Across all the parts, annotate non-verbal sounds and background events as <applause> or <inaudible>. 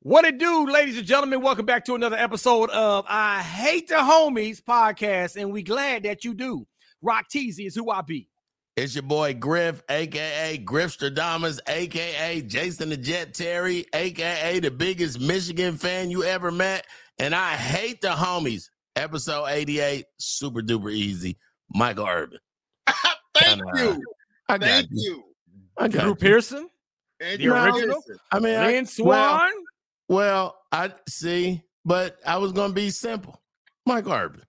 What it do, ladies and gentlemen? Welcome back to another episode of I Hate the Homies podcast, and we glad that you do. Rock Teasy is who I be. It's your boy Griff, aka Griffstradamus, aka Jason the Jet Terry, aka the biggest Michigan fan you ever met. And I hate the homies. Episode 88, super duper easy. Michael Irvin. <laughs> Thank And, uh, you. I got Thank you. you. I got Drew you. Pearson, And The original? listen. I mean, I, Lynn well, Swann. well, I see, but I was gonna be simple. Mike Irvin.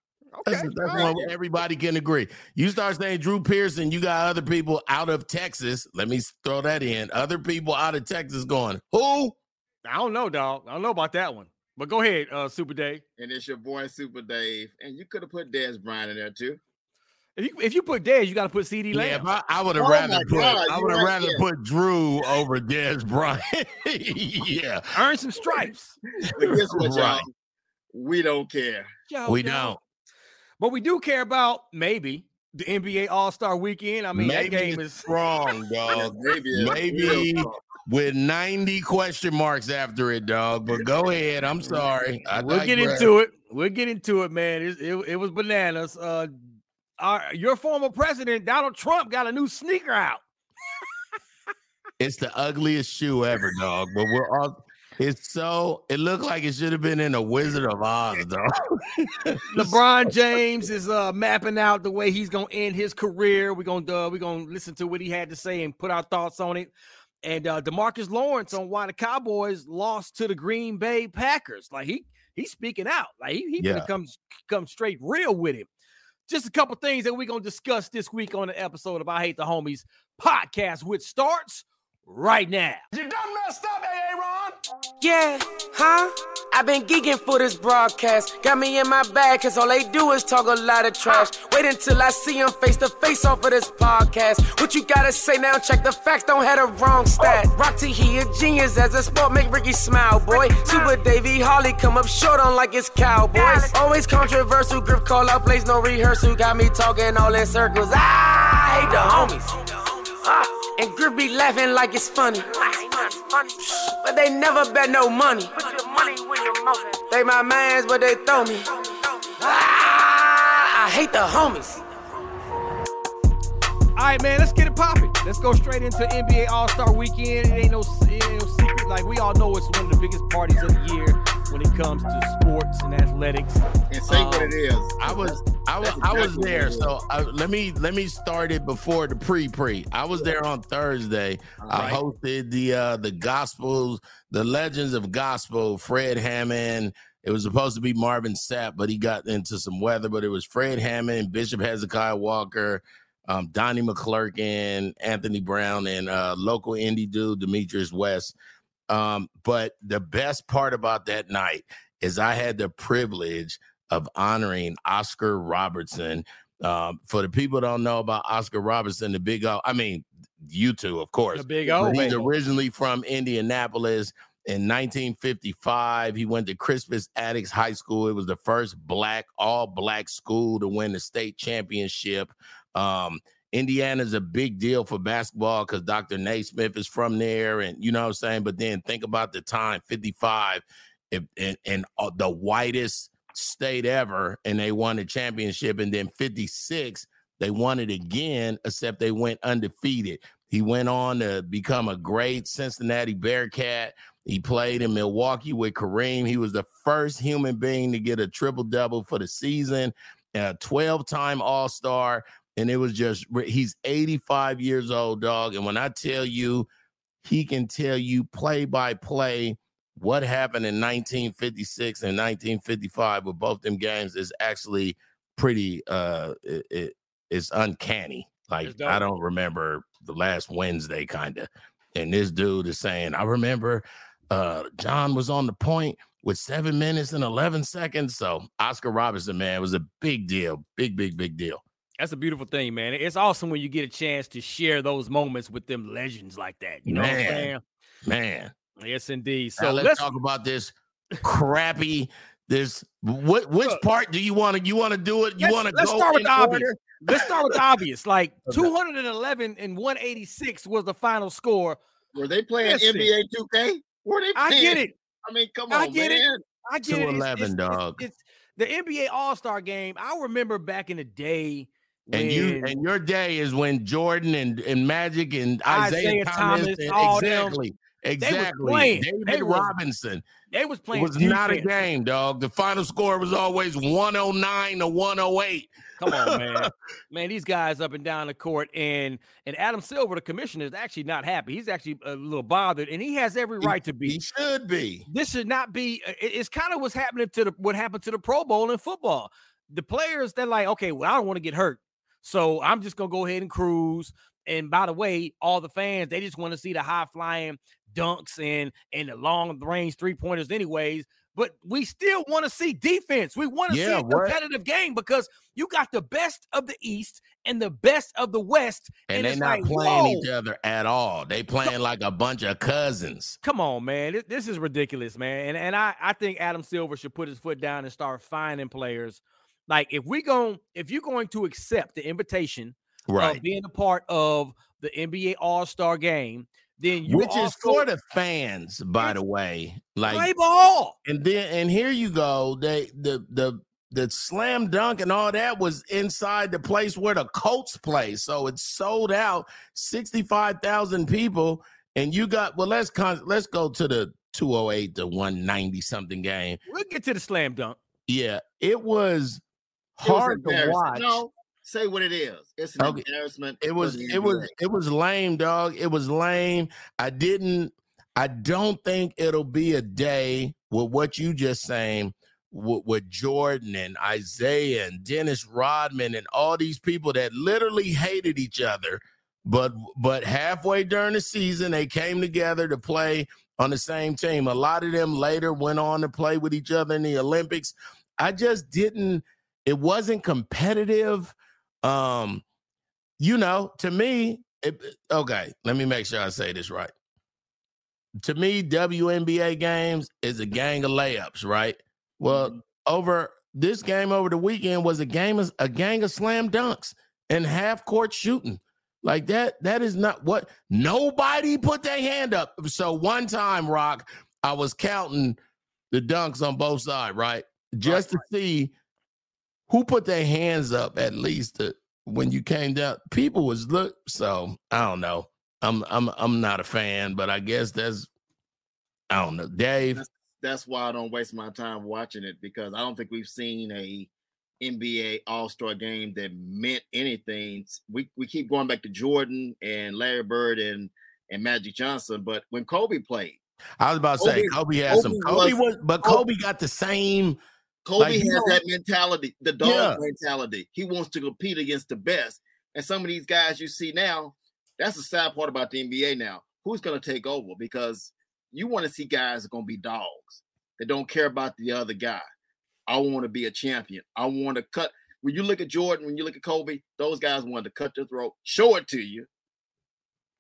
Okay, that's all right. one everybody can agree. You start saying Drew Pearson, you got other people out of Texas. Let me throw that in. Other people out of Texas going, who? I don't know, dog. I don't know about that one. But go ahead, uh, Super Dave. And it's your boy Super Dave. And you could have put Dez Bryant in there too. If you if you put Dez, you got to put CeeDee Yeah, Lamb. if I, I would have Oh rather put God, I would have right rather there. put Drew over Dez Bryant. <laughs> yeah, Earn some stripes. But guess what, y'all? Right. We don't care. Yo, we yo. don't. But we do care about maybe the NBA All Star Weekend. I mean, Maybe that game is strong, <laughs> dog. Maybe, Maybe with 90 question marks after it, dog. But go ahead. I'm sorry. I we'll get digress. into it. We'll get into it, man. It, it, it was bananas. Uh, our, your former president Donald Trump got a new sneaker out. It's the ugliest shoe ever, dog. But we're all. It's so. It looked like it should have been in a Wizard of Oz, dog. <laughs> LeBron James is uh, mapping out the way he's gonna end his career. We're gonna uh, we're gonna listen to what he had to say and put our thoughts on it. And uh, DeMarcus Lawrence on why the Cowboys lost to the Green Bay Packers. Like he he's speaking out. Like he, he Yeah. gonna come come straight real with him. Just a couple things that we're gonna discuss this week on the episode of I Hate the Homies podcast, which starts right now. Yeah, huh? I've been geeking for this broadcast. Got me in my bag, cause all they do is talk a lot of trash. Wait until I see them face to face off of this podcast. What you gotta say now? Check the facts, don't have the wrong stat. Rock he a genius as a sport, make Ricky smile, boy. Super Davey Holly come up short on like it's Cowboys. Always controversial, grip call out plays, no rehearsal. Got me talking all in circles. I hate the homies. And Grip be laughing like it's funny. But they never bet no money. They my mans, but they throw me. Ah, I hate the homies. All right, man, let's get it popping. Let's go straight into NBA All Star Weekend. It ain't no, it ain't no secret. Like we all know, it's one of the biggest parties of the year when it comes to sports and athletics. And say what Um, it is. I was I was That's I was there. So uh, let me let me start it before the pre pre. I was there on Thursday. I hosted the uh the gospels, the legends of gospel. Fred Hammond. It was supposed to be Marvin Sapp, but he got into some weather. But it was Fred Hammond, Bishop Hezekiah Walker, um, Donnie McClurkin, Anthony Brown, and uh, local indie dude Demetrius West. Um, but the best part about that night is I had the privilege of honoring Oscar Robertson. Um, for the people don't know about Oscar Robertson, the big O, I mean, you two, of course. The big O, he's originally from Indianapolis. In 1955, he went to Crispus Attucks High School. It was the first black, all black school to win the state championship. Um, Indiana's a big deal for basketball because Dr. Naismith is from there, and you know what I'm saying. But then think about the time 55 and, and, uh, the whitest state ever, and they won the championship. And then 56, they won it again, except they went undefeated. He went on to become a great Cincinnati Bearcat. He played in Milwaukee with Kareem. He was the first human being to get a triple double for the season, a 12 time All Star. And it was just, he's 85 years old, dog. And when I tell you, he can tell you play by play what happened in 1956 and 1955 with both them games is actually pretty, uh, it, it- it's uncanny. Like, It's. I don't remember the last Wednesday, kind of. And this dude is saying, I remember uh John was on the point with seven minutes and 11 seconds. So Oscar Robertson, man, was a big deal. Big, big, big deal. That's a beautiful thing, man. It's awesome when you get a chance to share those moments with them legends like that. You know what I'm saying? Man. Yes, indeed. So So let's, let's talk about this <laughs> crappy. This what which Look. part do you want to you want to do it? You want to let's go start with in the obvious. let's start with the obvious. Like <laughs> Okay. 211 and 186 was the final score. Were they playing Listen. NBA 2K? Were they I get it. I mean, come on, I on, get it. I get it. It's- 211, it's- it's- dog. It's, the NBA All Star game. I remember back in the day. And you and your day is when Jordan and, and Magic and Isiah, Isiah Thomas, Thomas, and- all them, exactly, exactly. David They was Robinson. they was It playing. was not a game, dog. The final score was always 109 to 108. Come on, <laughs> man. man, these guys up and down the court, and and Adam Silver, the commissioner, is actually not happy. He's actually a little bothered, and he has every right to be. He should be. This should not be. Uh, it's kind of what's happening to the what happened to the Pro Bowl in football. The players they're like, okay, well, I don't want to get hurt, so I'm just gonna go ahead and cruise. And by the way, all the fans they just want to see the high flying dunks and and the long range three pointers, anyways. But we still want to see defense. We want to see Yeah, a what- competitive game because you got the best of the East and the best of the West. And, And they're not like, playing whoa. each other at all. They playing like a bunch of cousins. Come on, man. This, this is ridiculous, man. And and I, I think Adam Silver should put his foot down and start finding players. Like if we going if you're going to accept the invitation Right. of being a part of the NBA All Star Game, then you Which is for the fans, by the way. Like play ball. and then and here you go. They the the the slam dunk and all that was inside the place where the Colts play. So it's sold out, 65,000 people. And you got well, let's con- let's go to the 208 to 190 something game. We'll get to the slam dunk. Yeah, It was hard to watch. No, say what it is. It's an Okay. embarrassment. It was it was it was lame, dog. It was lame. I didn't I don't think it'll be a day with what you just saying with, with Jordan and Isiah and Dennis Rodman and all these people that literally hated each other. But but halfway during the season, they came together to play on the same team. A lot of them later went on to play with each other in the Olympics. I just didn't, it wasn't competitive. Um, you know, to me, it, okay, let me make sure I say this right. To me, WNBA games is a gang of layups, right? Well, Mhm. over this game over the weekend was a game of a gang of slam dunks and half court shooting. Like that, that is not what nobody put their hand up. So one time, Rock, I was counting the dunks on both sides, right? Just to see who put their hands up at least to, when you came down. People was look. So I don't know. I'm I'm I'm not a fan, but I guess that's I don't know. Dave, that's why I don't waste my time watching it because I don't think we've seen a NBA All Star game that meant anything. We we keep going back to Jordan and Larry Bird and and Magic Johnson, but when Kobe played, I was about to say Kobe- Kobe had some Kobe Kobe was- was, but Kobe got the same. Kobe Like, you has know- that mentality, the dog Yeah. mentality. He wants to compete against the best. And some of these guys you see now, that's the sad part about the NBA now. Who's going to take over? Because you want to see guys that are going to be dogs that don't care about the other guy. I want to be a champion. I want to cut. When you look at Jordan, when you look at Kobe, those guys wanted to cut their throat, show it to you,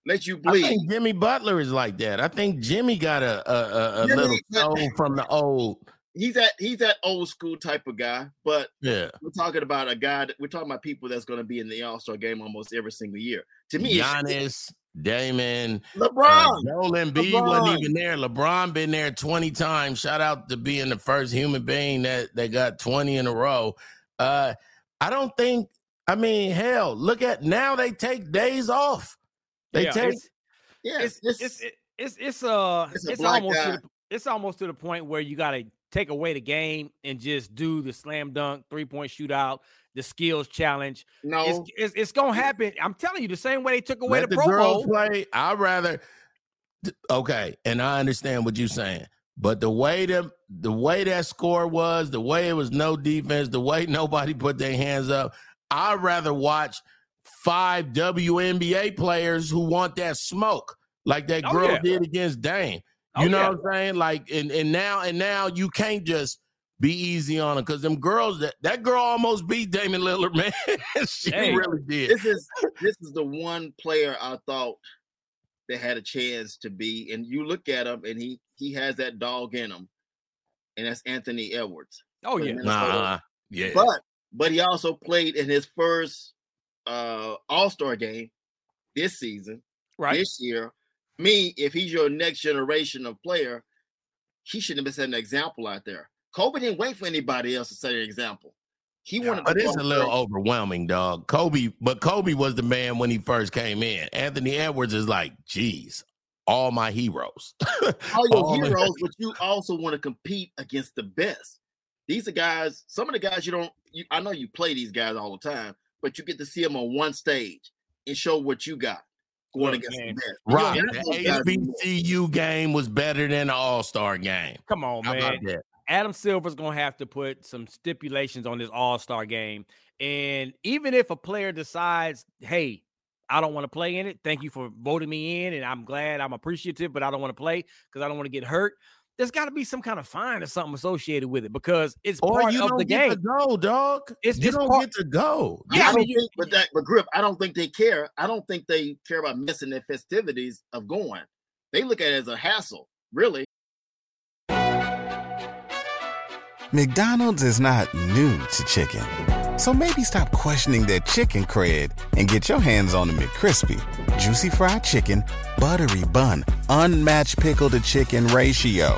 let you bleed. I think Jimmy Butler is like that. I think Jimmy got a a, a, a little soul from the old. He's that he's that old school type of guy, but Yeah, we're talking about a guy that we're talking about people that's going to be in the All Star game almost every single year. To me, it's Giannis, Damon, LeBron. uh, Joel Embiid LeBron. wasn't even there. LeBron been there twenty times. Shout out to being the first human being that that got twenty in a row. Uh, I don't think. I mean, hell, look at now. They take days off. They Yeah, take. it's, yeah, it's it's, it's it's it's it's uh It's it's, a black almost to the, it's almost to the point where you got to take away the game and just do the slam dunk, three point shootout, the skills challenge. no. It's, it's it's gonna happen. I'm telling you, the same way they took away Let the the, Pro Bowl. play. I'd rather. Okay, and I understand what you're saying, but the way that the way that score was, the way it was no defense, the way <laughs> nobody put their hands up, I'd rather watch five WNBA players who want that smoke, like that Oh, girl yeah. did against Dame. Oh, You know yeah. what I'm saying? Like, and and now and now you can't just be easy on them because them girls that that girl almost beat Damian Lillard, <laughs> man. she Hey. really did. this is this is the one player I thought that had a chance to be, and you look at him, and he he has that dog in him, and that's Anthony Edwards. Oh yeah, Nah, yeah. But but he also played in his first uh All Star game this season, right. this year. Me, if he's your next generation of player, he shouldn't have been setting an example out there. Kobe didn't wait for anybody else to set an example. He wanted. But it's a little overwhelming, dog. Kobe, but Kobe was the man when he first came in. Anthony Edwards is like, geez, all my heroes. <laughs> all your all heroes, <laughs> but you also want to compete against the best. These are guys. Some of the guys you don't. You, I know you play these guys all the time, but you get to see them on one stage and show what you got going against man. the best. Right. The HBCU game was better than the All Star game. Come on, man. Adam Silver's gonna have to put some stipulations on this All Star game, and even if a player decides, "Hey, I don't want to play in it. Thank you for voting me in, and I'm glad, I'm appreciative, but I don't want to play because I don't want to get hurt." There's got to be some kind of fine or something associated with it because it's or part you of don't the get game. To go, dog. It's you don't part- get to go. Yeah, I don't think, but that, but grip. I don't think they care. I don't think they care about missing the festivities of going. They look at it as a hassle, really. McDonald's is not new to chicken. So maybe stop questioning their chicken cred and get your hands on the McCrispy. Juicy fried chicken, buttery bun, unmatched pickle to chicken ratio.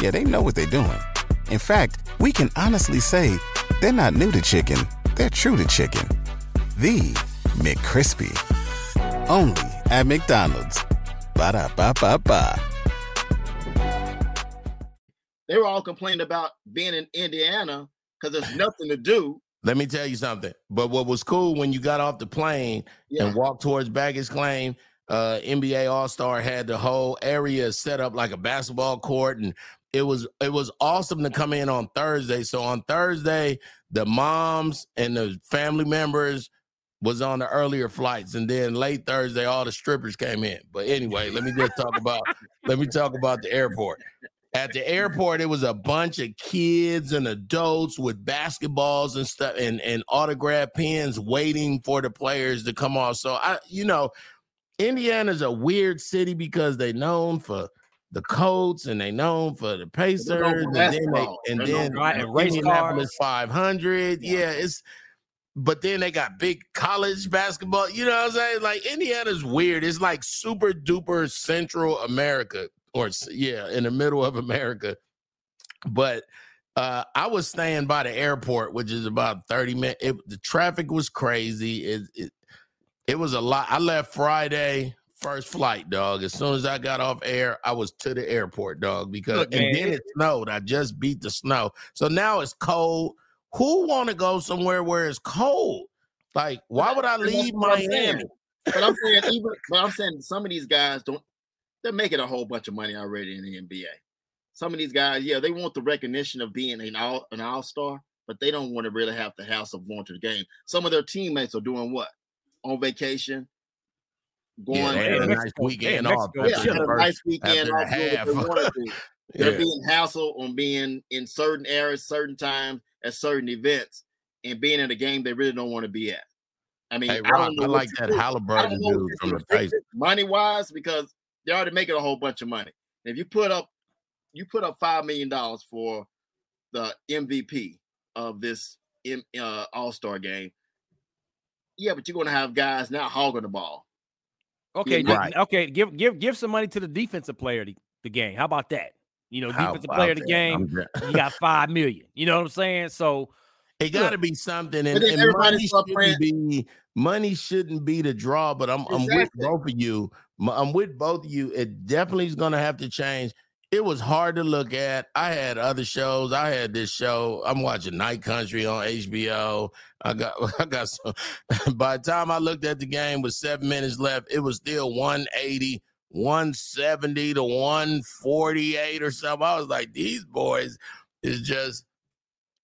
Yeah, they know what they're doing. In fact, we can honestly say they're not new to chicken, they're true to chicken. The McCrispy. Only at McDonald's. Ba da ba ba ba they were all complaining about being in Indiana because there's nothing to do. Let me tell you something. But what was cool when you got off the plane yeah. and walked towards baggage claim, uh, NBA All Star had the whole area set up like a basketball court, and it was it was awesome to come in on Thursday. So on Thursday, the moms and the family members was on the earlier flights, and then late Thursday, all the strippers came in. But anyway, let me just talk about let me talk about the airport. At the airport, it was a bunch of kids and adults with basketballs and stuff and, and autograph pens waiting for the players to come off. So I, you know, Indiana's a weird city because they're known for the Colts and they known for the Pacers and then they, and then right, and Indianapolis 500. Yeah. yeah, it's but then they got big college basketball. You know what I'm saying? Like Indiana's weird. It's like super duper Central America or yeah, in the middle of America. But uh, I was staying by the airport, which is about 30 minutes. It, the traffic was crazy. It, it, it was a lot. I left Friday, first flight, dog. As soon as I got off air, I was to the airport, dog, because Look, and then it snowed. I just beat the snow. So now it's cold. Who want to go somewhere where it's cold? Like, why would I leave Miami? But I'm saying, even but I'm saying some of these guys don't they're making a whole bunch of money already in the NBA. Some of these guys, yeah, they want the recognition of being an all an all star, but they don't want to really have the house of going to the game. Some of their teammates are doing what on vacation, going yeah, they had a nice weekend off. Yeah, a nice weekend off. They're yeah. being hassled on being in certain areas, certain times, at certain events, and being in a game they really don't want to be at. I mean, hey, Rob, I, I like that Halliburton dude from the face. Money wise, because they're already making a whole bunch of money. if you put up, you put up five million dollars for the MVP of this uh, All Star game. Yeah, but you're going to have guys not hogging the ball. Okay, right. okay. Give give give some money to the defensive player the, the game. How about that? You know, How defensive player of the game. you got five million. You know what I'm saying? So it got to be something, and, and money shouldn't be money shouldn't be the draw. But I'm exactly. I'm with both of you. I'm with both of you. It definitely is going to have to change. It was hard to look at. I had other shows. I had this show. I'm watching Night Country on HBO. I got <laughs> I got some. <laughs> By the time I looked at the game with seven minutes left, it was still 180, 170 to 148 or something. I was like, these boys is just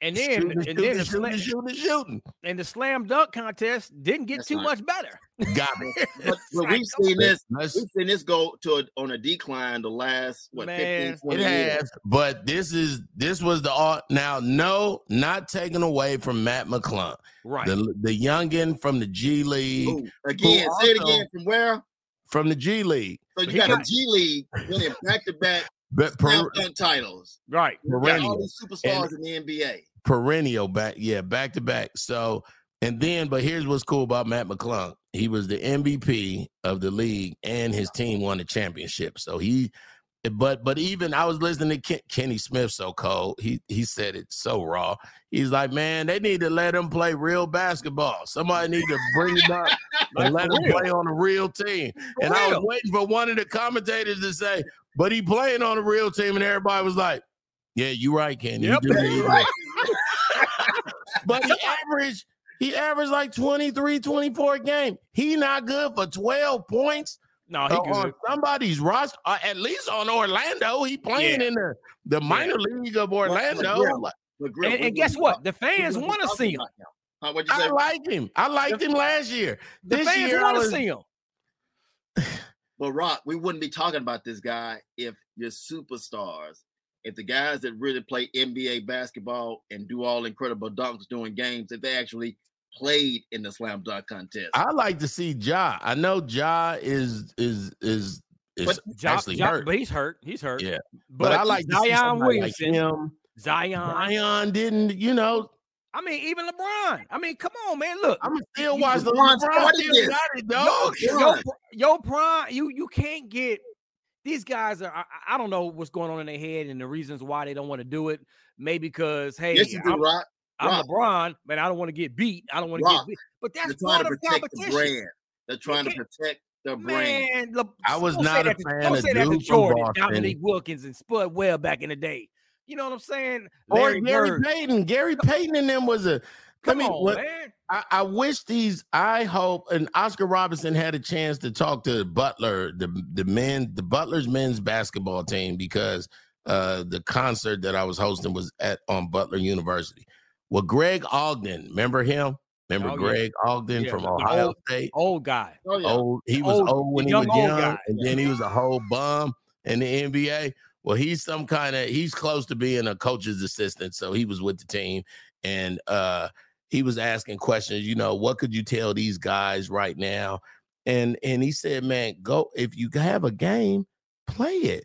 and then, shooting, and shooting, then the shooting, shooting, shooting, and the slam dunk contest didn't get That's too right. much better. Got me. <laughs> but, but we've oh, seen this. We've seen this go to a, on a decline the last what Man, 15, 20 it years. has. But this is this was the all now. No, not taken away from Mac McClung. Right. The the youngin from the G League. Ooh, again, say it again. From where? From the G League. So you got, got a G League winning back to back titles. Right. all these superstars and, in the NBA perennial back, yeah, back to back. So, and then, but here's what's cool about Mac McClung. He was the MVP of the league, and his team won the championship. So he but but even I was listening to Ken, Kenny Smith so cold. He he said it so raw. He's like, man, they need to let him play real basketball. Somebody need to bring him up <laughs> and let him play on a real team. And I was waiting for one of the commentators to say, but he playing on a real team, and everybody was like, yeah, you right, Kenny. You Yep. <laughs> that." But he averaged he averaged like 23, 24 a game. He not good for 12 points No, he uh, good. on somebody's roster, uh, at least on Orlando. He playing Yeah. in the, the minor league of Orlando. yeah. And, and guess what? The fans want to see him. Huh, what'd you I like him. I liked him last year. The This fans want to was- see him. <sighs> But Rock, we wouldn't be talking about this guy if your superstars, if the guys that really play NBA basketball and do all incredible dunks during games, if they actually played in the slam dunk contest. I like to see Ja. I know Ja is is is is But Ja- actually Ja- hurt. But he's hurt. He's hurt. Yeah. But, But, I like to see Zion somebody like him. Zion. Zion didn't, you know. I mean, even LeBron. I mean, come on, man. Look, I'm still You- watching the LeBron LeBron started still this. got it, yo. Yo, yo, yo, prime. You you can't get these guys are. I, I don't know what's going on in their head and the reasons why they don't want to do it. Maybe because hey, yes, you do, I'm, Rock. I'm Rock. LeBron, man. I don't want to get beat. I don't want to get beat. But that's trying part to of protect the brand. They're trying to protect the brand. Man, Le- I was don't a that to- fan don't of say that to Jordan, Boston. Dominique Wilkins, and Spud Webb back in the day. You know what I'm saying? Or Gary Bird. Payton. Gary Payton and them was a Come I mean, on, man. I, I wish these. I hope and Oscar Robinson had a chance to talk to Butler, the the men, the Butler's men's basketball team, because uh the concert that I was hosting was at on Butler University. Well, Greg Oden, remember him? Remember Oh, yeah. Greg Oden Yeah, from Ohio old- State? Old guy. Oh, yeah. Old, he was Old- old, when he was young old young, guy. and then he was a whole bum in the NBA. Well, he's some kind of he's close to being a coach's assistant, so he was with the team, and uh he was asking questions. You know, what could you tell these guys right now? And and he said, man, go if you have a game, play it.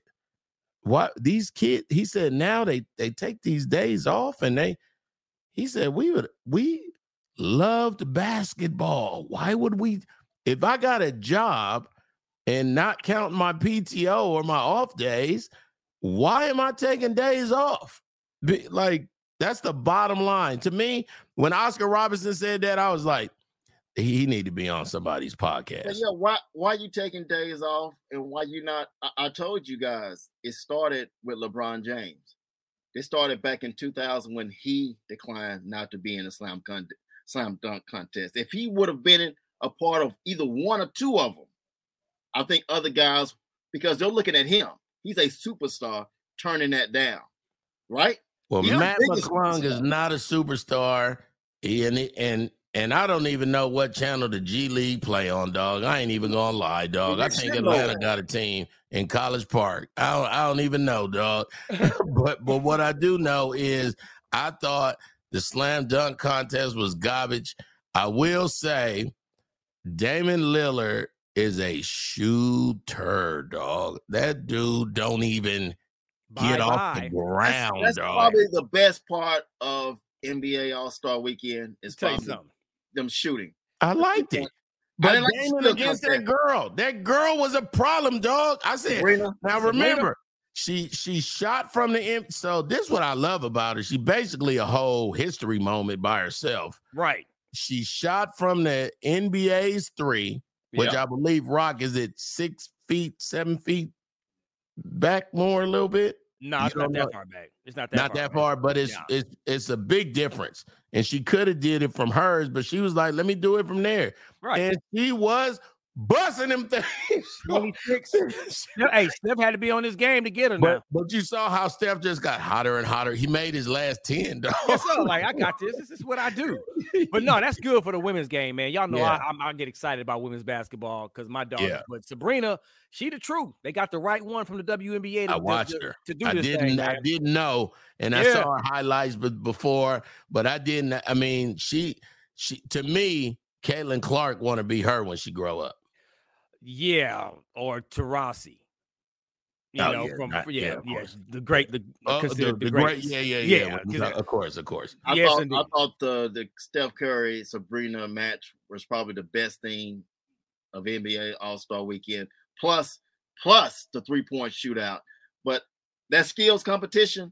What these kids? He said now they they take these days off, and they he said we would we loved basketball. Why would we? If I got a job and not counting my PTO or my off days, why am I taking days off? Be- Like that's the bottom line to me. When Oscar Robinson said that, I was like, he, he need to be on somebody's podcast. yeah, why why you taking days off and why you not? I, I told you guys it started with LeBron James. It started back in 2000 when he declined not to be in the slam con- slam dunk contest. If he would have been a part of either one or two of them, I think other guys because they're looking at him. He's a superstar, turning that down, right? Well, the Mac McClung is not a superstar. He, and and and I don't even know what channel the G League play on, dog. I ain't even gonna lie, dog. I think Atlanta got a team in College Park. I don't, I don't even know, dog. <laughs> <laughs> but but what I do know is I thought the slam dunk contest was garbage. I will say, Damian Lillard is a shooter, dog. That dude don't even get off the ground, That's dog. probably the best part of NBA All Star Weekend is Tell you probably them shooting. I liked it. But didn't like the against that girl. That girl was a problem, dog. I said, Sabrina, now Sabrina, remember, she she shot from the end. So this is what I love about her. She basically a whole history moment by herself. Right. She shot from the NBA's three, which Yeah. I believe Rock is at six feet, seven feet back more a little bit. No, it's not don't that far back. It's not that Not far that back. but it's it's it's a big difference. And she could have did it from hers, but she was like, "Let me do it from there." Right. and she was busting them things. <laughs> 26. <laughs> Steph- hey, Steph had to be on this game to get her now. but but you saw how Steph just got hotter and hotter. He made his last ten, dog. Yes, sir. Like I got <laughs> this. This is what I do. But no, that's good for the women's game, man. Y'all know Yeah. I, I get excited about women's basketball because my daughter. Yeah. But Sabrina, she the truth. They got the right one from the WNBA. To, I watched to, her. to do I this didn't thing. I man. didn't know, and I saw her highlights before, but I didn't. I mean, she she to me, Caitlin Clark want to be her when she grow up. Yeah, or Taurasi. You Oh, know, yeah, from not- yeah, yeah, yeah, the great, the, uh, Oh, the, the the, great, yeah, yeah, yeah. Yeah, yeah uh, of course, of course. I Yes, thought I thought the the Steph Curry Sabrina match was probably the best thing of NBA All Star Weekend. Plus, plus the three point shootout. But that skills competition,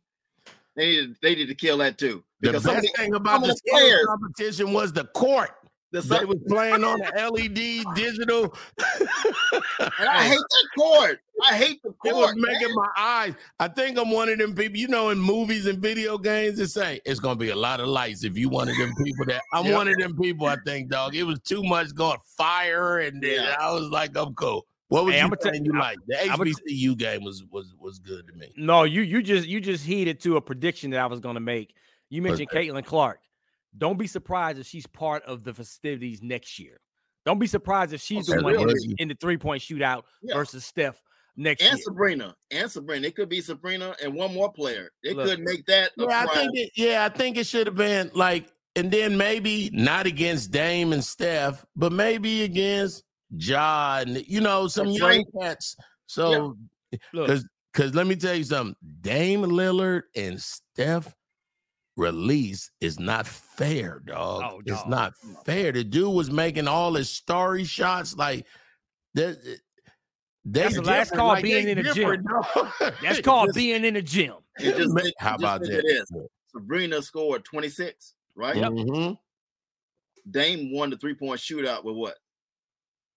they need, they need to kill that too. The Because best some thing about of the the skills players- competition was the court. The, They some, was <laughs> playing on the LED digital. <laughs> and I hate that cord. I hate the cord. It was making man. my eyes. I think I'm one of them people, you know, in movies and video games, they say it's gonna be a lot of lights if you one of them people that I'm Yeah. one of them people, I think, dog. It was too much going fire, and then Yeah. I was like, I'm cool. What was Hey, you I'ma tell- saying you I- like? The I'ma t- game was was was good to me. No, you you just you just heeded to a prediction that I was going to make. You What's mentioned Caitlin Clark. Don't be surprised if she's part of the festivities next year. Don't be surprised if she's the Oh, one in really? the, in the three point shootout Yeah. versus Steph next and year. Sabrina. And Sabrina. It could be Sabrina and one more player. They Look. could make that. a Yeah, I think it, yeah, I think it should have been like, and then maybe not against Dame and Steph, but maybe against John. you know some That's young right. cats. So Look, because because let me tell you something, Dame Lillard and Steph release is not fair, dog. Oh, it's dog. not fair. The dude was making all his starry shots like that. They That's the last call like, being in the gym. dog. <laughs> that's called just- being in the gym. And just, Man, How about think that? Sabrina scored 26, right? Yep. Mhm. Dame won the three point shootout with what?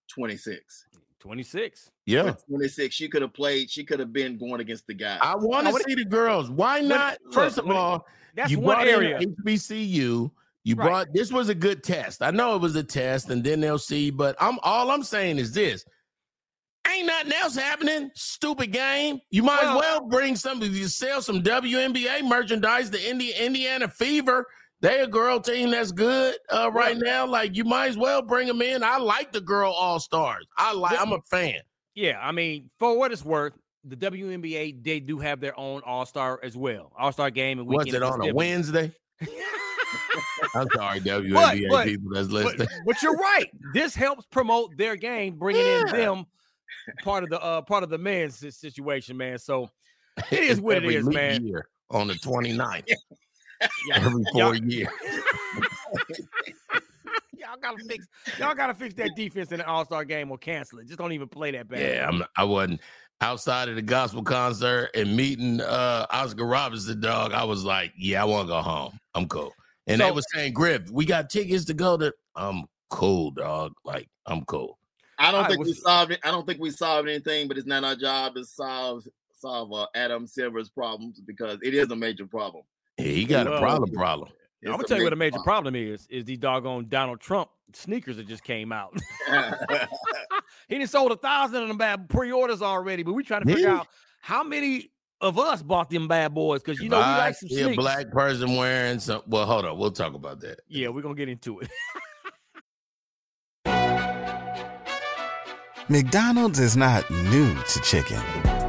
26. 26. Yeah. With 26. She could have played. She could have been going against the guy. I want to see the girls. Why not? look, First of would- all, That's you one brought in area. HBCU. You Right. brought this was a good test. I know it was a test, and then they'll see. But I'm all I'm saying is this: ain't nothing else happening. Stupid game. You might Well- as well bring some. You sell some WNBA merchandise. The Indi- Indiana Fever. They a girl team that's good uh, right now. Like you might as well bring them in. I like the girl all stars. I like. I'm a fan. Yeah, I mean, for what it's worth, the WNBA they do have their own All Star as well, All Star game and Was weekend. it on a. Wednesday? <laughs> I'm sorry, WNBA but- people that's listening. but you're right. This helps promote their game, bringing in them part of the uh part of the men's situation, man. So it <laughs> is what it is, man. On the 29th, <laughs> yeah, every y'all- four years. <laughs> y'all gotta fix y'all gotta fix that defense in the All Star game or cancel it. Just don't even play that bad. Yeah, I'm, I wasn't outside of the gospel concert and meeting uh Oscar Robinson, dog. I was like, yeah, I want to go home. I'm cool. And they So- was saying, Griff, we got tickets to go to. I'm cool, dog. Like, I'm cool. I don't I think we solved it. I don't think we solved anything, but it's not our job to solve solve uh, Adam Silver's problems because it is a major problem. Yeah, he got a problem, problem. I'm gonna tell you what a major problem is: is these doggone Donald Trump sneakers that just came out. <laughs> he done sold a thousand of them bad pre-orders already, but we trying to figure Yeah. out how many of us bought them bad boys because you If know we I like some see a black person wearing some. Well, hold on. We'll talk about that. Yeah, we're gonna get into it. <laughs> McDonald's is not new to chicken.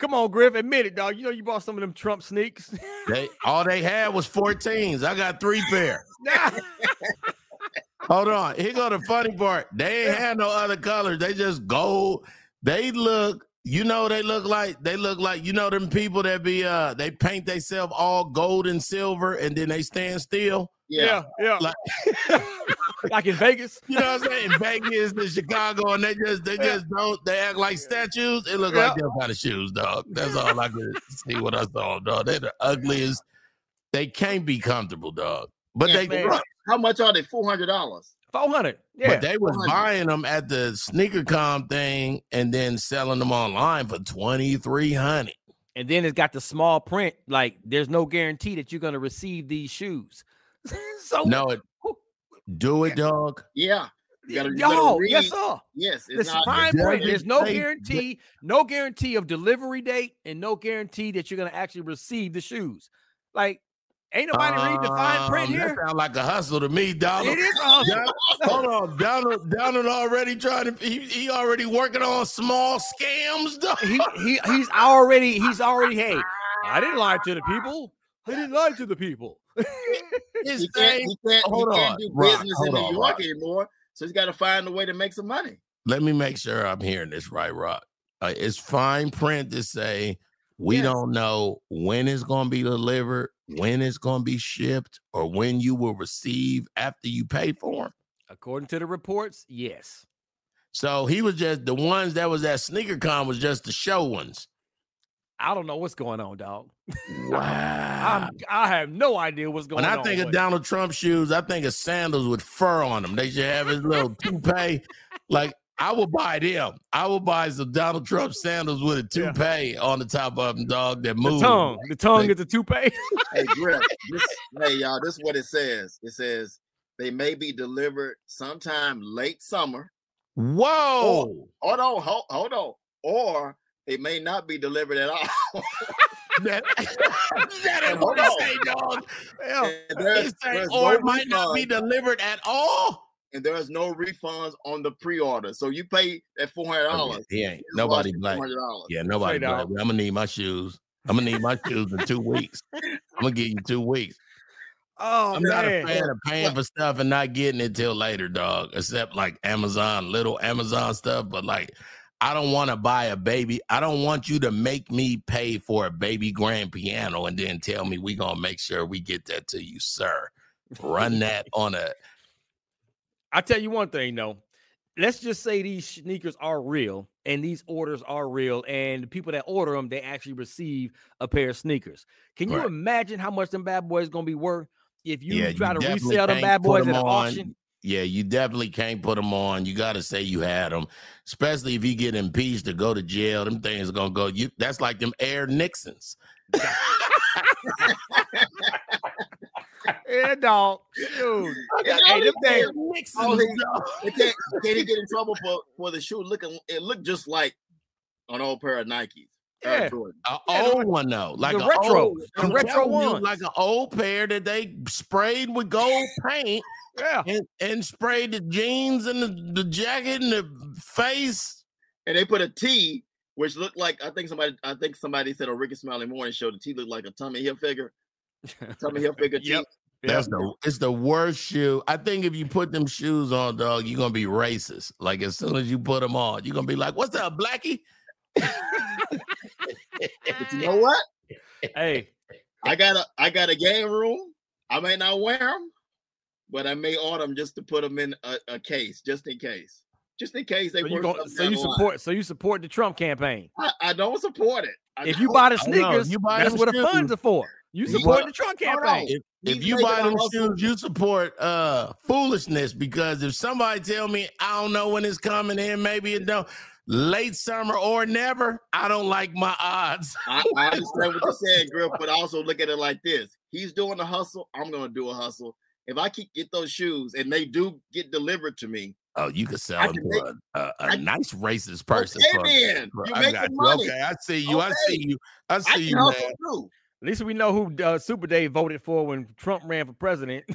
Come on, Griff, admit it, dog. You know you bought some of them Trump sneaks. <laughs> They all they had was 14s. I got three pair. <laughs> Hold on. Here go the funny part. They ain't had no other colors. They just gold. They look, you know, they look like they look like you know them people that be uh they paint themselves all gold and silver and then they stand still. yeah. yeah, yeah. Like- <laughs> <laughs> Like, in Vegas. You know what I'm saying? In Vegas and Chicago, and they just they just don't they act like statues. It look Yeah. like them kind of shoes, dog. That's all I could see what I saw, dog. They're the ugliest. They can't be comfortable, dog. But Yeah, they man. How much are they? Four hundred dollars. Four hundred. Yeah. But they was 400. buying them at the sneaker com thing and then selling them online for twenty three hundred. and then it's got the small print. Like, there's no guarantee that you're gonna receive these shoes. <laughs> so No, it do it, dog. Yeah. You gotta- you gotta yes, sir. Yes. The It's not. fine They print. There's no say- guarantee, no guarantee of delivery date, and no guarantee that you're gonna actually receive the shoes. Like, ain't nobody read the fine print Um, here. That sound like a hustle to me, dog. It is awesome. Hold on, Donald. Donald already trying to. He, he already working on small scams, dog. He, he he's already he's already. Hey, I didn't lie to the people. I didn't lie to the people. <laughs> His He can't, he can't, he hold can't do Rock, business hold in New on, York Rock. anymore. So he's got to find a way to make some money. let me make sure I'm hearing this right, Rock. Uh, it's fine print to say we Yes. don't know when it's going to be delivered, when it's going to be shipped, or when you will receive after you pay for them. According to the reports, yes. So he was just the ones that was at SneakerCon was just the show ones. I don't know what's going on, dog. <laughs> Wow. I'm, I have no idea what's going When on. I think of but- Donald Trump shoes, I think of sandals with fur on them. They should have his little toupee. Like I will buy them. I will buy some Donald Trump sandals with a Yeah. toupee on the top of them, dog. That the move. tongue, the tongue Like- is the toupee. <laughs> Hey, Griff, this, <laughs> hey, y'all, this is what it says. It says they may be delivered sometime late summer. Whoa! Hold on, hold, hold on. Or it may not be delivered at all. <laughs> <laughs> That, that ain't Hold what on. he say, dog. Yeah. There's, say, there's or no it might not be delivered at all. and there's no refunds on the pre-order. So you pay that four hundred oh, dollars. He ain't nobody black. Four hundred dollars. Yeah, nobody black. I'm gonna need my shoes. I'm gonna need my shoes in two weeks. I'm gonna give you two weeks. Oh I'm not a fan of paying for stuff and not getting it till later, dog. Except like Amazon, little Amazon stuff. But like, I don't want to buy a baby. I don't want you to make me pay for a baby grand piano and then tell me we gonna make sure we get that to you, sir. Run <laughs> that on a I tell you one thing though. Let's just say these sneakers are real and these orders are real, and the people that order them they actually receive a pair of sneakers. Can you Right. imagine how much them bad boys gonna be worth if you Yeah, try you to resell them bad boys them at an auction? Yeah, you definitely can't put them on. You got to say you had them, especially if you get impeached to go to jail. Them things are gonna go. You that's like them Air Nixons. <laughs> Yeah, dog. Dude. <laughs> Yeah, Hey, them things- Nixons. Oh, they- dog. They can't, can he get in trouble for, for the shoe looking? It looked just like an old pair of Nikes. Air Yeah. Jordan. An Yeah, old one though, like the a retro- old, the retro telling you, ones. like an old pair that they sprayed with gold paint Yeah. and, and sprayed the jeans and the, the jacket and the face. And they put a T, which looked like I think somebody I think somebody said on Rickey Smiley Morning Show the T looked like a Tommy Hilfiger. Tommy <laughs> Hilfiger T. Yep. That's the it's the worst shoe. I think if you put them shoes on, dog, you're gonna be racist. Like as soon as you put them on, you're gonna be like, "What's up, Blackie?" But you <laughs> know what? Hey, I got a I got a game room. I may not wear them, but I may order them just to put them in a, a case, just in case. Just in case they so you, work go, something so you the line. support so you support the Trump campaign. I, I don't support it. I If you buy the sneakers, you buy that's what the shoes. funds are for. You You support buy- the Trump campaign. If, if you buy a them shoes, you support uh foolishness because if somebody tell me I don't know when it's coming in, maybe it don't late summer or never, I don't like my odds. I, I <laughs> understand what you're saying, Griff, but also look at it like this: He's doing a hustle. I'm going to do a hustle. If I keep get those shoes and they do get delivered to me, Oh, you could sell I them to make- a, a, a I- nice racist person. okay, then you I making money. Okay, I see you. I see you. I I see can you, man. too. At least we know who uh, Super Dave voted for when Trump ran for president. <laughs>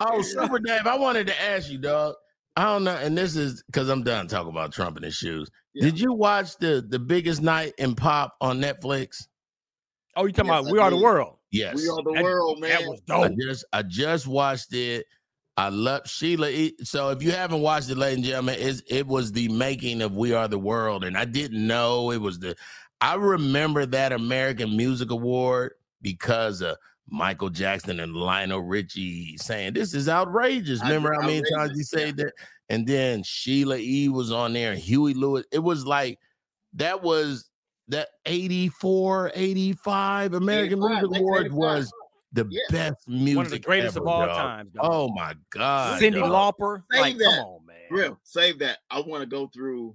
Oh, Super Dave, I wanted to ask you, dog. I don't know, and this is because I'm done talking about Trump and his shoes. Yeah. Did you watch the the biggest night in pop on Netflix? oh, you talking Yes, about I We Are the. World? Yes. We are the That- world, man. That was dope. I dope. just I just watched it. I love Sheila. E- So if you haven't watched it, ladies and gentlemen, it's, it was the making of We Are the World, and I didn't know it was the. I remember that American Music Award because of Michael Jackson and Lionel Richie saying this is outrageous. I- Remember how many times he said yeah. that? And then Sheila E was on there, and Huey Lewis. It was like that was that 84, 85 American 85, Music 1985. Awards was the Yes. best music One of the greatest ever, of all dog. times. dog. Oh my god, Cyndi dog. Lauper. Say Like, that. come on, man. Griff, save that. I want to go through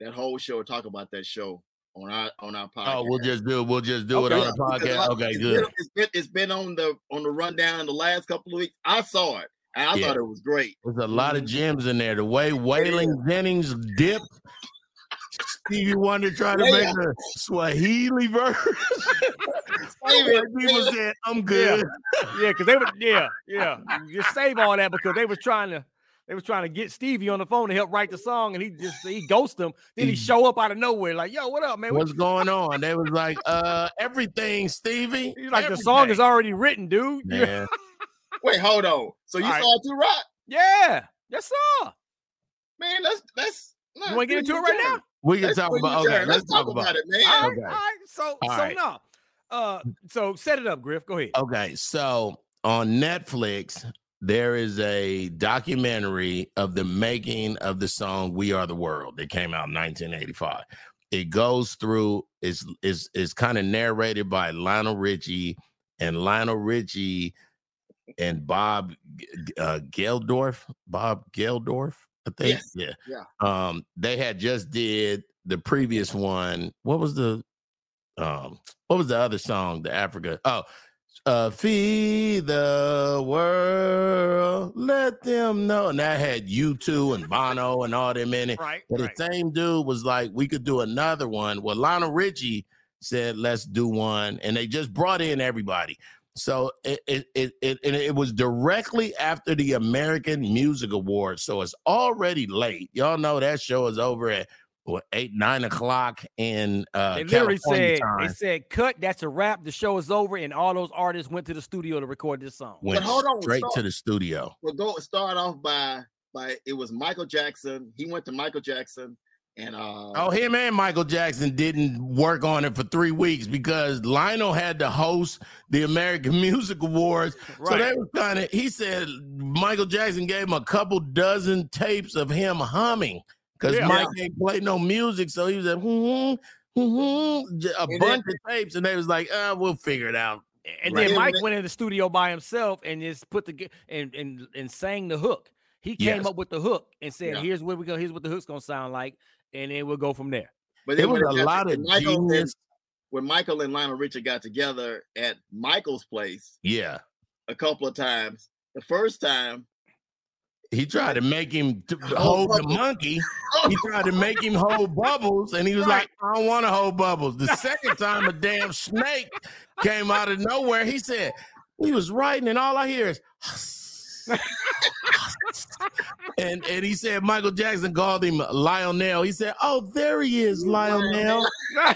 that whole show and talk about that show on our on our oh, podcast. Oh, we'll just do it. We'll just do it on the <laughs> podcast. Okay, it's good. Been, it's been it's been on the on the rundown the last couple of weeks. I saw it I Yeah. thought it was great. There's a lot of gems in there. The way Waylon Jennings dipped. Stevie Wonder tried to Yeah. make a Swahili verse. <laughs> <laughs> Save it. People said, "I'm good." Yeah, because they were. Yeah, yeah. Just save all that because they was trying to. They was trying to get Stevie on the phone to help write the song, and he just he <sighs> ghosted him. Then he He- show up out of nowhere, like, "Yo, what up, man?" What's going on? They was like, "Uh, everything, Stevie." He's like, "The song is already written, dude." <laughs> Yeah, Wait, hold on. So you All right. saw it too, Rock? yeah. Yes, sir. Man, let's let's. You want to get into it right now? we can Let's, talk about. you Okay, down. let's talk about. it, man. All right, Okay. all right. So, All so right. no. Uh, so set it up, Griff. Go ahead. Okay, so on Netflix, there is a documentary of the making of the song "We Are the World" that came out in 1985. It goes through is is is kind of narrated by Lionel Richie and Lionel Richie and Bob uh, Geldof. Bob Geldof, I think. Yes. Yeah. Yeah. Um, they had just did the previous one. What was the um what was the other song? The Africa. Oh, uh feed the world, let them know. And that had U2 and Bono and all them in it. Right, But right. the same dude was like, we could do another one. Well, Lionel Richie said, let's do one. And they just brought in everybody. So it it it it, it was directly after the American Music Awards. So it's already late. Y'all know that show is over at what eight, nine o'clock in uh They literally California said they said cut. That's a wrap. The show is over, and all those artists went to the studio to record this song. Went hold on, straight stop. to the studio. We'll go start off by by it was Michael Jackson. He went to Michael Jackson and uh Oh, him and Michael Jackson didn't work on it for three weeks because Lionel had to host the American <laughs> Music Awards. So Right. they was kind of. He said Michael Jackson gave him a couple dozen tapes of him humming because Yeah. Mike ain't play no music. So he was like, hmm, hmm, j- a And bunch of tapes, and they was like, uh, we'll figure it out. And Right. then Mike went in the studio by himself and just put the and and and sang the hook. He came Yes. up with the hook and said, Yeah. "Here's what we go. Here's what the hook's gonna sound like," and then we'll go from there. but There was a lot of when Michael and, genius. when Michael and Lionel Richie got together at Michael's place Yeah. a couple of times. The first time He tried to make him <laughs> Hold hold the monkey. <laughs> He tried to make him hold bubbles, and he was Right. like, "I don't want to hold bubbles." The second time, a damn snake came out of nowhere. He said, "We was writing, and all I hear is." <laughs> and and he said Michael Jackson called him Lionel. He said, "Oh, there he is, Lionel,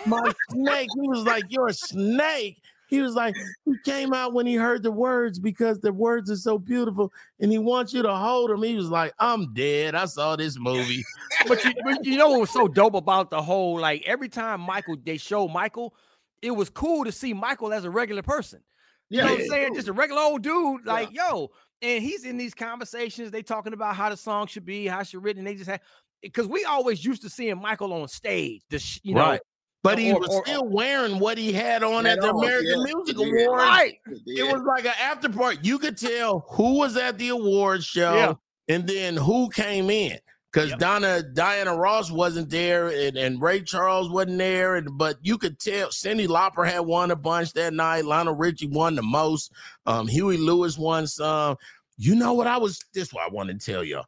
my snake." He was like, "You're a snake." He was like, he came out when he heard the words because the words are so beautiful, and he wants you to hold him. He was like, "I'm dead. I saw this movie." But you, but you know what was so dope about the whole like every time Michael they show Michael, it was cool to see Michael as a regular person. You know what I'm Yeah. saying? Just a regular old dude, like yo. And he's in these conversations. They talking about how the song should be, how she written. They just had because we always used to seeing Michael on stage. The sh- you know, Right. But he Or- was or- still wearing what he had on at the American yeah. Music Yeah. Awards. right? It was like an after party. You could tell who was at the awards show Yeah. and then who came in. Because Yep. Donna Diana Ross wasn't there and, and Ray Charles wasn't there. And but you could tell Cyndi Lauper had won a bunch that night. Lionel Richie won the most. Um, Huey Lewis won some. You know what I was this is what I want to tell y'all.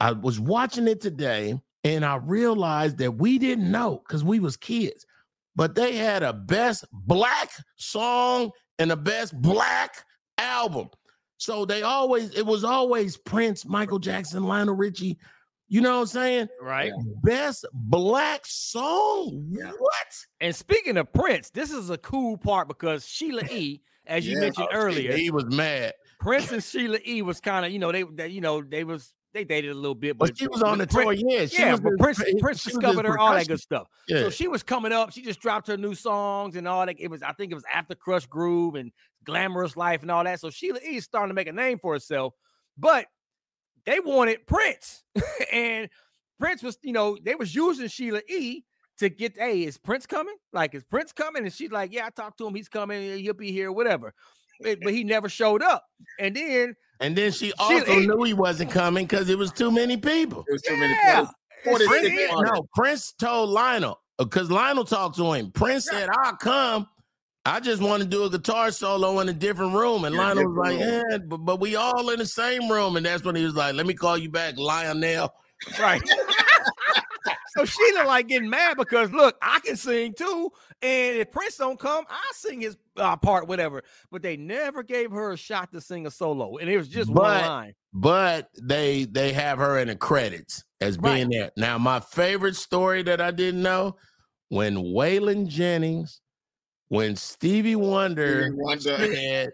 I was watching it today and I realized that we didn't know because we was kids, but they had a best black song and a best black album. So they always, it was always Prince, Michael Jackson, Lionel Richie. You know what I'm saying? Right. Best black song. What? And speaking of Prince, this is a cool part because Sheila E, as you Yeah. mentioned earlier, He was mad. Prince and Sheila E was kind of, you know, they, they, you know, they was they dated a little bit, But but she was on the Prince- tour. Yeah. She yeah, was but Prince, Prince discovered her, all that good stuff. Yeah. So she was coming up. She just dropped her new songs and all that. It was, I think it was after Krush Groove and Glamorous Life and all that. So Sheila E is starting to make a name for herself, but they wanted Prince, <laughs> and Prince was, you know, they was using Sheila E to get, hey, is Prince coming? Like, is Prince coming? And she's like, yeah, I talked to him. He's coming. He'll be here, whatever. But, but he never showed up. And then, And then she She- also he- knew he wasn't coming because it was too many people. It was too yeah, places. 46 and. No, Prince told Lionel, uh, because Lionel talked to him. Prince said, "I'll come." I just want to do a guitar solo in a different room. And Yeah, Lionel was like, different yeah, but, but we all in the same room. And that's when he was like, let me call you back, Lionel. Right. <laughs> so Sheila like getting mad because look, I can sing too, and if Prince don't come, I sing his uh, part, whatever. But they never gave her a shot to sing a solo, and it was just one line. But they they have her in the credits as being there. Now, my favorite story that I didn't know when Waylon Jennings, when Stevie Wonder Stevie Wonder. said,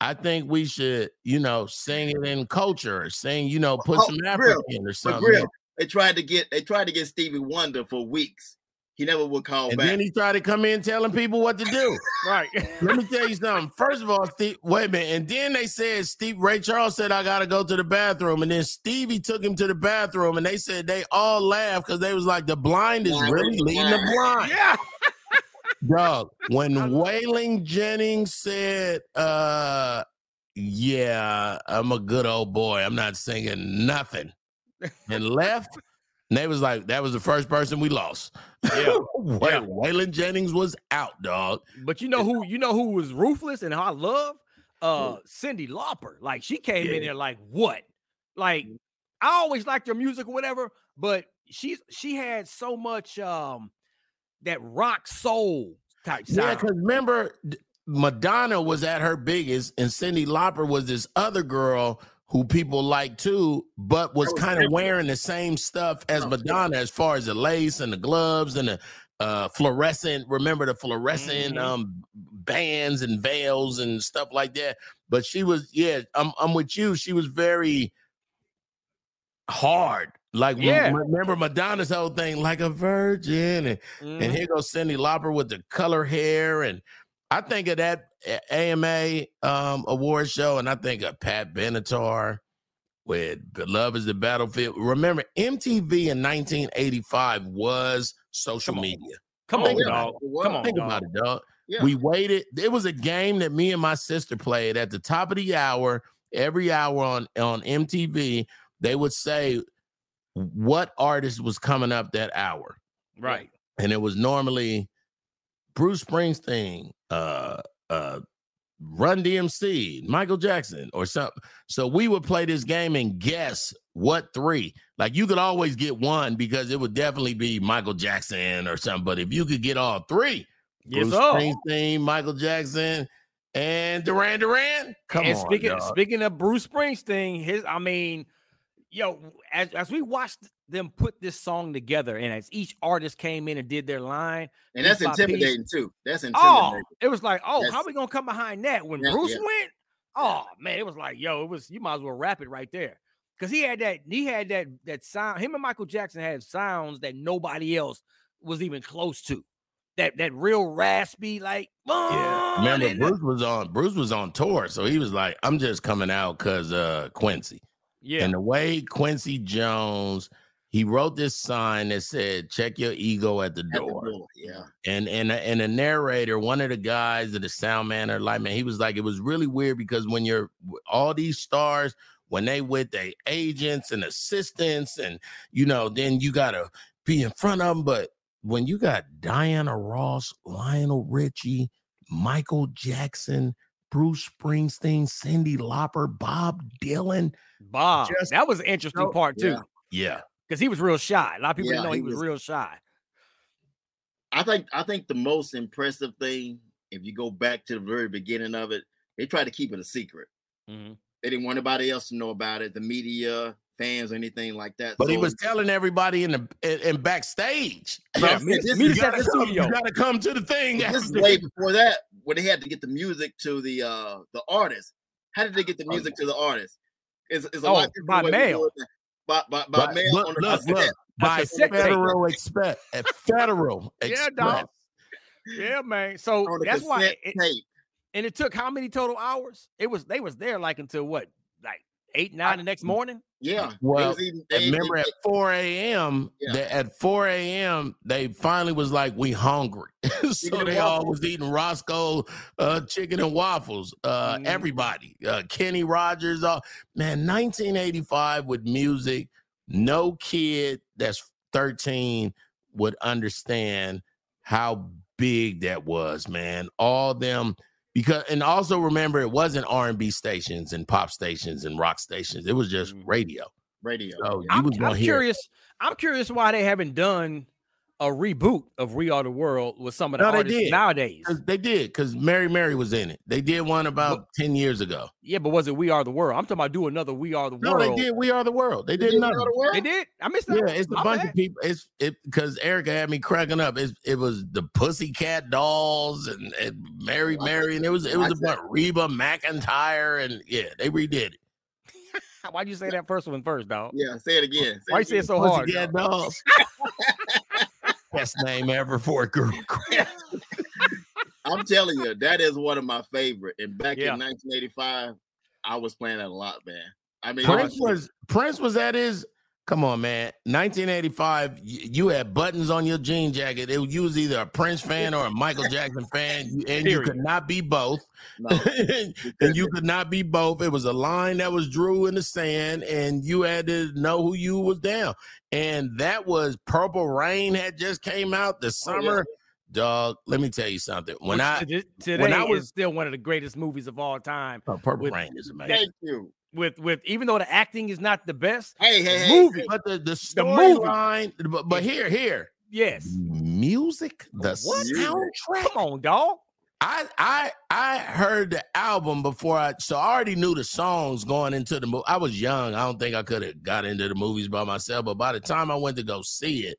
I think we should, you know, sing it in culture, or sing, you know, put Oh, some real. African or something. real, they tried to get they tried to get Stevie Wonder for weeks. He never would call And back. then he tried to come in telling people what to do. <laughs> Right. Let me tell you something. First of all, Steve, wait a minute. And then they said Steve Ray Charles said I gotta go to the bathroom. And then Stevie took him to the bathroom and they said they all laughed because they was like the blind is Blind really is leading the blind. yeah. <laughs> Dog. When Waylon Jennings said, uh, yeah, I'm a good old boy. I'm not singing nothing. And left. And they was like, that was the first person we lost. Yeah. <laughs> Yeah. Waylon Jennings was out, dog. But you know who you know who was ruthless and I love uh Cyndi Lauper. Like she came in there like what? Like I always liked her music or whatever, but she's she had so much um that rock soul type Yeah, because remember, Madonna was at her biggest, and Cyndi Lauper was this other girl who people like too, but was was kind of wearing the same stuff as Madonna as far as the lace and the gloves and the uh, fluorescent. Remember the fluorescent Mhm. um, bands and veils and stuff like that. But she was, yeah, I'm, I'm with you. She was very hard. Like, Yeah. remember Madonna's whole thing, like a virgin, and Mhm. and here goes Cyndi Lauper with the color hair. And I think of that AMA um, award show, and I think of Pat Benatar with Love is the Battlefield. Remember, MTV in 1985 was social Come media. Come on, dog. Come on, Think dog. about it, dog. Yeah. We waited. It was a game that me and my sister played at the top of the hour. Every hour on on MTV, they would say what artist was coming up that hour Right. and it was normally Bruce Springsteen, uh, uh, Run DMC, Michael Jackson, or something. So we would play this game and guess what three. Like you could always get one because it would definitely be Michael Jackson or something. But if you could get all three, Yes, Bruce sir. Springsteen, Michael Jackson, and Duran Duran, come and on, speaking dog. speaking of Bruce Springsteen, his I mean, yo, as as we watched them put this song together, and as each artist came in and did their line, and that's piece by piece. intimidating too. That's oh, intimidating. it was like, oh, how Yes. we gonna come behind that when Yeah, Bruce yeah. went? Oh man, it was like, yo, it was you might as well rap it right there. Cause he had that, he had that that sound. Him and Michael Jackson had sounds that nobody else was even close to. That that real raspy, like Yeah. "Oh," Remember, and- Bruce was on Bruce was on tour, so he was like, "I'm just coming out because uh Quincy." Yeah, And the way Quincy Jones, he wrote this sign that said, "Check your ego at the At the door." door, Yeah. And and and a narrator, one of the guys, of the sound man or light man, he was like, it was really weird because when you're all these stars, when they with their agents and assistants, and you know, then you gotta be in front of them. But when you got Diana Ross, Lionel Richie, Michael Jackson, Bruce Springsteen, Cyndi Lauper, Bob Dylan, Bob. just that was an interesting so- part too. yeah. yeah, because he was real shy. A lot of people Yeah, didn't know he, he was, was- real shy. I think I think the most impressive thing, if you go back to the very beginning of it, they tried to keep it a secret. Mhm. They didn't want anybody else to know about it, the media, fans, or anything like that. but he was telling everybody in the in, in backstage. Yeah, So me, this me is- set come, you gotta come to the thing. This is way before that, when they had to get the music to the uh the artist. How did they get the Oh, music to the artist? It's, it's a Oh, lot by way mail. do it than- By, by, by mail look, on the look, look, by cassette federal express, federal <laughs> Yeah, express. dog. Yeah, man. So that's why, it, tape. and it took how many total hours? It was they was there like until what, like eight nine the next morning. Yeah. Well, even- they- remember they- at 4 a.m. Yeah. at 4 a.m. they finally was like, we hungry. <laughs> so Chicken and they all was eating Roscoe uh, chicken and waffles. Uh, Mhm. Everybody. Uh, Kenny Rogers. All, man, 1985 with music, no kid that's 13 would understand how big that was, man. All them because and also remember it wasn't R&B stations and pop stations and rock stations. It was just Mhm. radio. Radio. So you I'm, was I'm hear curious. I'm curious why they haven't done a reboot of We Are the World with some of the No, they artists did. nowadays. 'Cause they did because Mary Mary was in it. They did one about 10 years ago. Yeah, but was it We Are the World? I'm talking about do another We Are the No, World. No, they did. We are the world. They You did didn't the word? They did. I missed that. Yeah, it's a My bunch bad. of people. It's it because Erica had me cracking up. It's, it was the Pussycat Dolls and, and Mary I- Mary, and it was it was about Reba McEntire, and yeah, they redid it. <laughs> Why'd you say that first one first, dog? Yeah, say it again. Say Why you it say it again. so hard? Pussycat dog? Dolls. <laughs> Best name ever for a group. <laughs> I'm telling you, that is one of my favorite. And back Yeah. in 1985, I was playing that a lot, man. I mean, Prince honestly, was Prince was at his. Come on, man. 1985. You had buttons on your jean jacket. It, you was either a Prince fan or a Michael Jackson fan, and you could not be both. no, <laughs> and you could not be both. It was a line that was drew in the sand, and you had to know who you was down. And that was Purple Rain had just came out the Oh, summer. Dog, let me tell you something. When Which I today when I was- still one of the greatest movies of all time. oh, Purple with- Rain is amazing. thank you. With with even though the acting is not the best, Hey, hey, hey. movie, But the the The movie. storyline, but, but here, here, yes. music, the What? soundtrack. Come on, dog. I I I heard the album before I so I already knew the songs going into the movie. I was young. I don't think I could have got into the movies by myself, but by the time I went to go see it,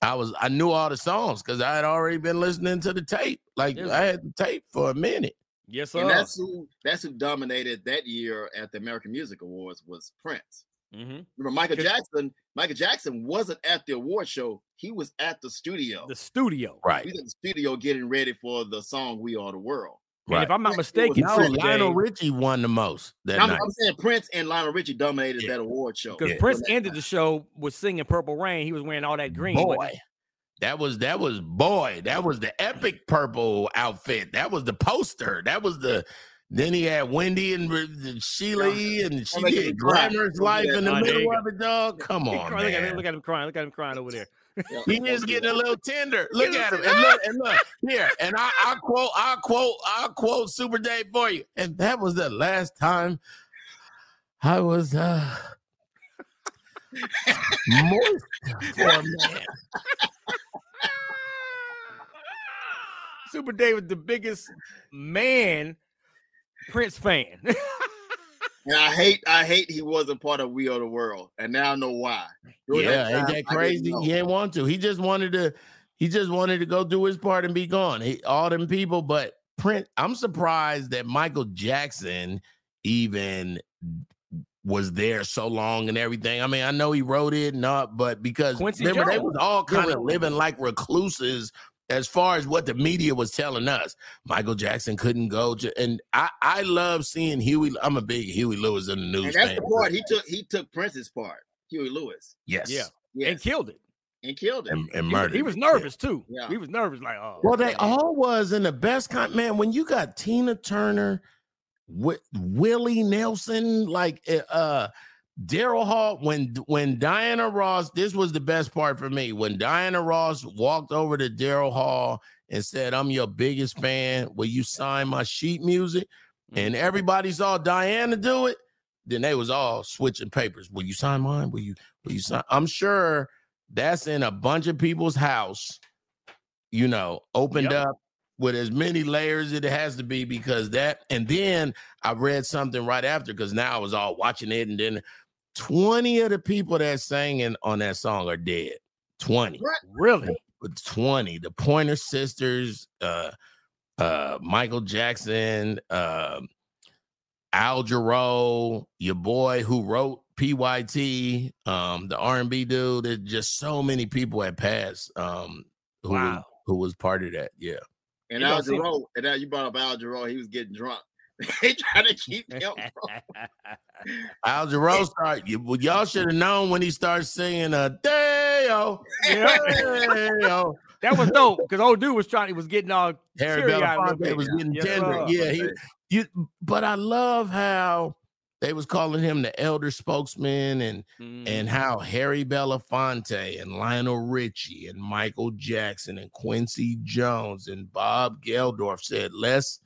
I was I knew all the songs because I had already been listening to the tape. Like. I had the tape for a minute. Yes, sir. And that's who that's who dominated that year at the American Music Awards was Prince. Mhm. Remember, Michael Jackson. Michael Jackson wasn't at the award show. He was at the studio. the studio. Right. He was at the studio getting ready for the song "We Are the World." And Right. if I'm not Yeah, was mistaken, No, Triple Lionel J, Richie won the most that I'm, night. I'm saying Prince and Lionel Richie dominated Yeah. that award show. because Yeah. Prince When that ended the show with singing "Purple Rain." He was wearing all that green. wasn't boy. That was that was boy. That was the epic purple outfit. That was the poster. That was the. Then he had Wendy and and Sheila and she me did glamorous life Yeah. in the Oh, middle of it, dog. Come on, cry- look, at him, look at him crying. Look at him crying over there. He is getting a little tender. Look at him and look and look <laughs> here. And I, I quote, I quote, I quote Super Dave for you. And that was the last time I was uh moist for a man. Super David, the biggest man Prince fan. <laughs> And I hate, I hate he wasn't part of We Are the World, and now I know why. During Yeah, ain't time, I that didn't crazy? He didn't want to. He just wanted to. He just wanted to go do his part and be gone. He, all them people, but Prince. I'm surprised that Michael Jackson even was there so long and everything. I mean, I know he wrote it, not, but because Quincy remember they Jones. was all kind of living like recluses as far as what the media was telling us. Michael Jackson couldn't go to, and I I love seeing Huey. I'm a big Huey Lewis in the news And that's fan. the part he took. He took Prince's part, Huey Lewis. Yes. Yeah. Yes, and killed it. and killed him. And, and He murdered. he was it. nervous too. Yeah. He was nervous, like, oh. Well, they all was in the best kind. Man, when you got Tina Turner, Wi- Willie Nelson, like uh, uh Daryl Hall, when when Diana Ross, this was the best part for me. When Diana Ross walked over to Daryl Hall and said, "I'm your biggest fan. Will you sign my sheet music?" And everybody saw Diana do it. Then they was all switching papers. Will you sign mine? Will you? Will you sign? I'm sure that's in a bunch of people's house. You know, opened Yep. up with as many layers it has to be because that. And then I read something right after because now I was all watching it, and then 20 of the people that sang in, on that song are dead. 20 really? with 20 the pointer sisters uh uh michael jackson uh al Jarreau, your boy who wrote pyt um the r&b dude there's just so many people had passed um who, was, who was part of that yeah And You Al Jarreau, and now you brought up Al Jarreau, he was getting drunk. <laughs> they trying to keep him. <laughs> <laughs> al Jarreau start you, well, y'all should have known when he started singing uh, a Deo, Yeah. Deo. that was dope because old dude was trying. He was getting all Harry teary-eyed a little Belafonte was getting Yes, tender. Yeah, he, you. But I love how they was calling him the elder spokesman and Mm. and how Harry Belafonte and Lionel Richie and Michael Jackson and Quincy Jones and Bob Geldof said, let's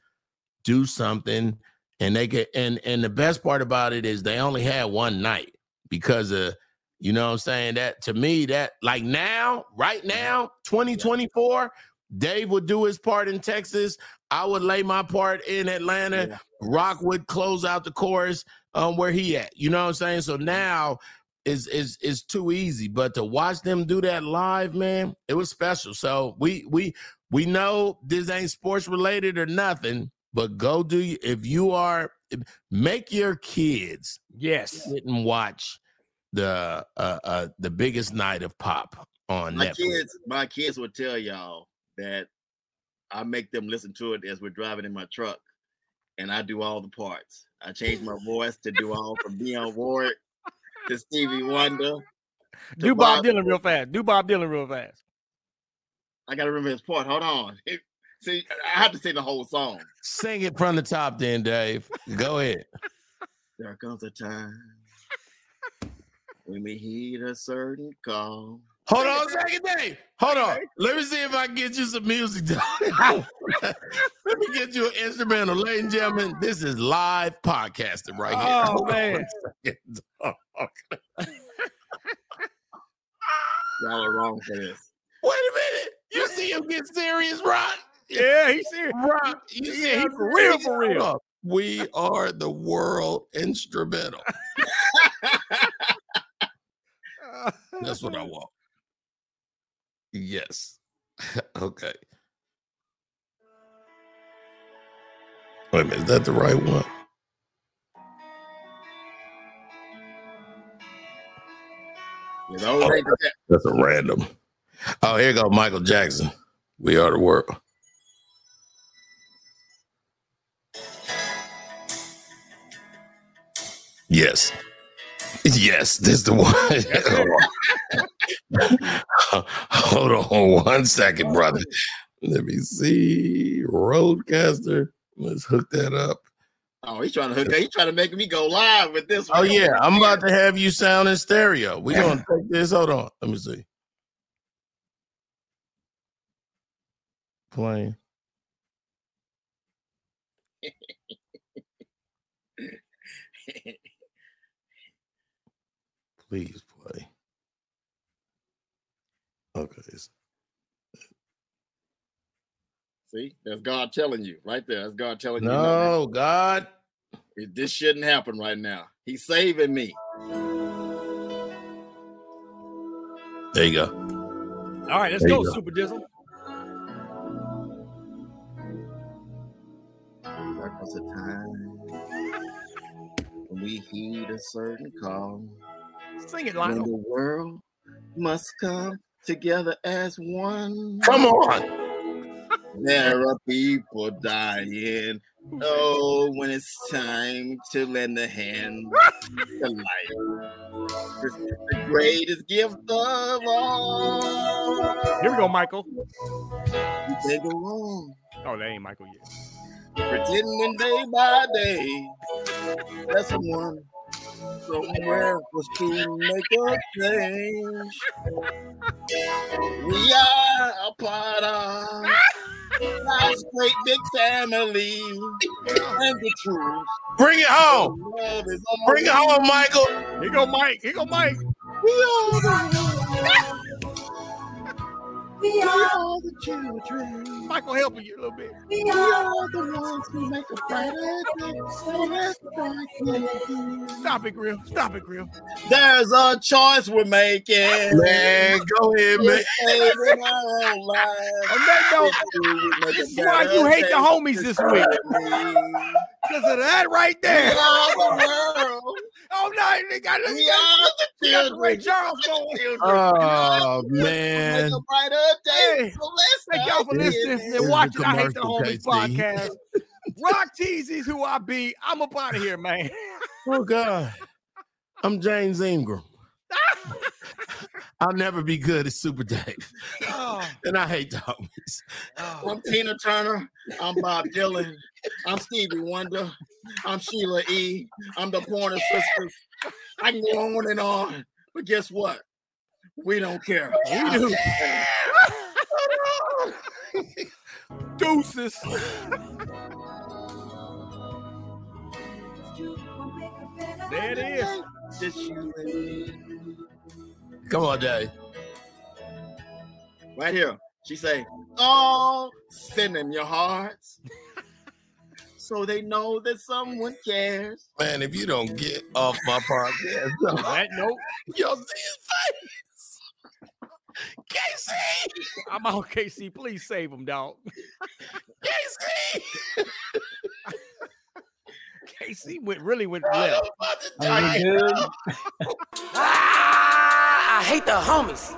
do something. And they get and and the best part about it is they only had one night because of you know what I'm saying that to me that like now right now 2024 Dave would do his part in Texas I would lay my part in Atlanta Yeah. Rock would close out the chorus um where he at you know what I'm saying so now is is is too easy but to watch them do that live man it was special so we we we know this ain't sports related or nothing but go do you if you are make your kids Yes. sit and watch the uh, uh the biggest night of pop on My Netflix. kids, my kids will tell y'all that I make them listen to it as we're driving in my truck, and I do all the parts. I change my <laughs> voice to do all from Dionne Ward to Stevie Wonder. <laughs> to Do Bob Bob- Dylan real fast. Do Bob Dylan real fast. I gotta remember his part. Hold on. See, I have to sing the whole song. Sing it from the top, then, Dave. Go ahead. There comes a time when we heed a certain call. Hold on a second, Dave. Hold on. Let me see if I can get you some music. <laughs> Let me get you an instrumental, ladies and gentlemen. This is live podcasting right here. Oh, Hold man. <laughs> Y'all are wrong for this. Wait a minute. You see him get serious, Rock? Yeah, he's serious. Rock. You see Yeah, he how for real, for real. Hold on. We are the world instrumental. <laughs> That's what I want. Yes. <laughs> okay. Wait a minute, is that the right one? You know, they- That's a random. Oh, here go Michael Jackson. We are the world. Yes. Yes, this is the one. <laughs> Hold on one second, brother. Let me see. RODECaster. Let's hook that up. oh, he's trying to hook. That. He's trying to make me go live with this. Oh one. yeah, I'm about to have you sound in stereo. We're gonna take this. Hold on. Let me see. Playing. <laughs> Please play. Okay. See, that's God telling you right there. That's God telling you. No, God. This shouldn't happen right now. He's saving me. There you go. All right, let's go, go. Super Dizzle. There comes a time when we heed a certain call. Sing it, When the world must come together as one. Come on. There are people dying. Oh, when it's time to lend a hand to life. It's the greatest gift of all. Here we go, Michael. You can't wrong. Oh, that ain't Michael yet. Pretending day by day that someone somewhere was to make a change. We are a part of God's great big family. And the truth. Bring it home. Love is all Bring it home, Michael. Here go Mike. Here go Mike. We are the <laughs> We are the children. Michael helping you a little bit. We are the ones who make a brighter day. So let's bright day. Stop it, Grill. Stop it, Grill. There's a choice we're making. Man, go ahead, man. Saving our own lives. On that note, this is why you hate the homies this week. <laughs> Because of that right We there. Are the world. Oh, no, they got, We they got, are the they got the Ray children. Charles going. Oh man. a brighter day. Hey, So let's Thank y'all for listening and is watching I Hate the Homies podcast. <laughs> Rock Teasies, who I be. I'm up out of here, man. Oh God. I'm James Ingram. <laughs> I'll never be good at Super Dave. Oh, <laughs> and I hate the homies. oh. I'm Tina Turner. I'm Bob Dylan. I'm Stevie Wonder. I'm Sheila E. I'm the Pointer Sisters. I can go on and on, but guess what? We don't care. We do. <laughs> Deuces. There it is. Just you and me. Come on, Dave. Right here. She say, "Oh, send them your hearts, <laughs> so they know that someone cares." Man, if you don't get off my podcast, <laughs> On that note, <laughs> you'll see his face. Casey! I'm out, KC. Please save him, dog. Casey! KC went really went I'm left. about to die. you good? <laughs> Ah, I hate the homies.